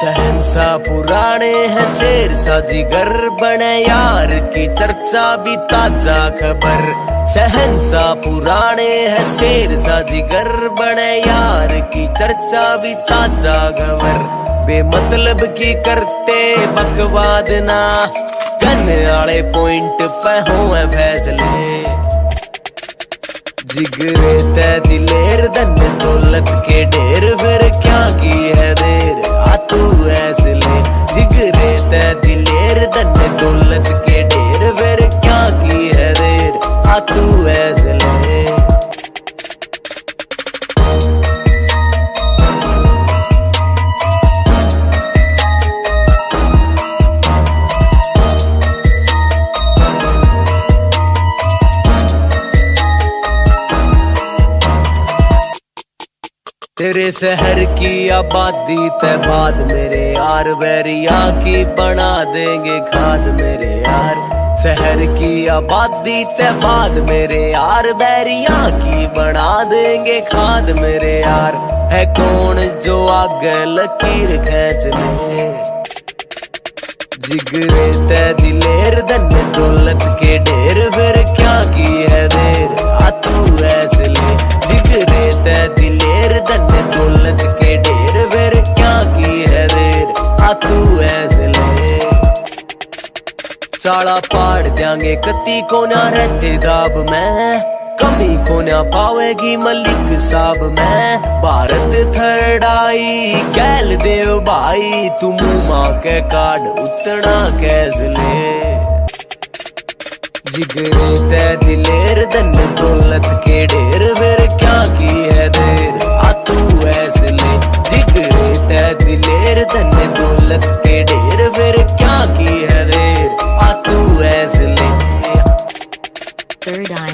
सा पुराने है शेर सा जिगर बने यार की चर्चा भी ताज़ा खबर। सा पुराने है शेर सा जिगर बने यार की चर्चा भी ताज़ा खबर। बेमतलब की करते बकवाद ना, गन आले पॉइंट पे हो फैसले। जिगरे ते दिलेर धन दौलत के ढेर, फिर क्या की है देर तू ऐसे तेरे शहर की आबादी ते बाद मेरे यार बैरिया की बना देंगे खाद मेरे यार। शहर की आबादी ते बाद मेरे यार बैरिया की बना देंगे खाद। मेरे यार है कौन जो आगे लकीर खींच ले? जिगरे ते दिलेर धन दौलत के ढेर, फिर क्या की है देर? आ तू ऐसे ले। जिगरे ते दिलेर धन दौलत के ढेर, फिर क्या की है देर? आ तू ऐसे चाला पाड़ देंगे कति को ना रहते दाब में। कमी को ना पावेगी मलिक साहब मैं। भारत थरडाई कैल देव भाई तुम माँ के कार्ड उतना कैसे ले। जिगरे ते दिलेर धन दौलत के ढेर, फिर क्या की है देर? आ तू ऐसे ले। जिगरे ते दिलेर धन दौलत के ढेर, फिर क्या Third Eye.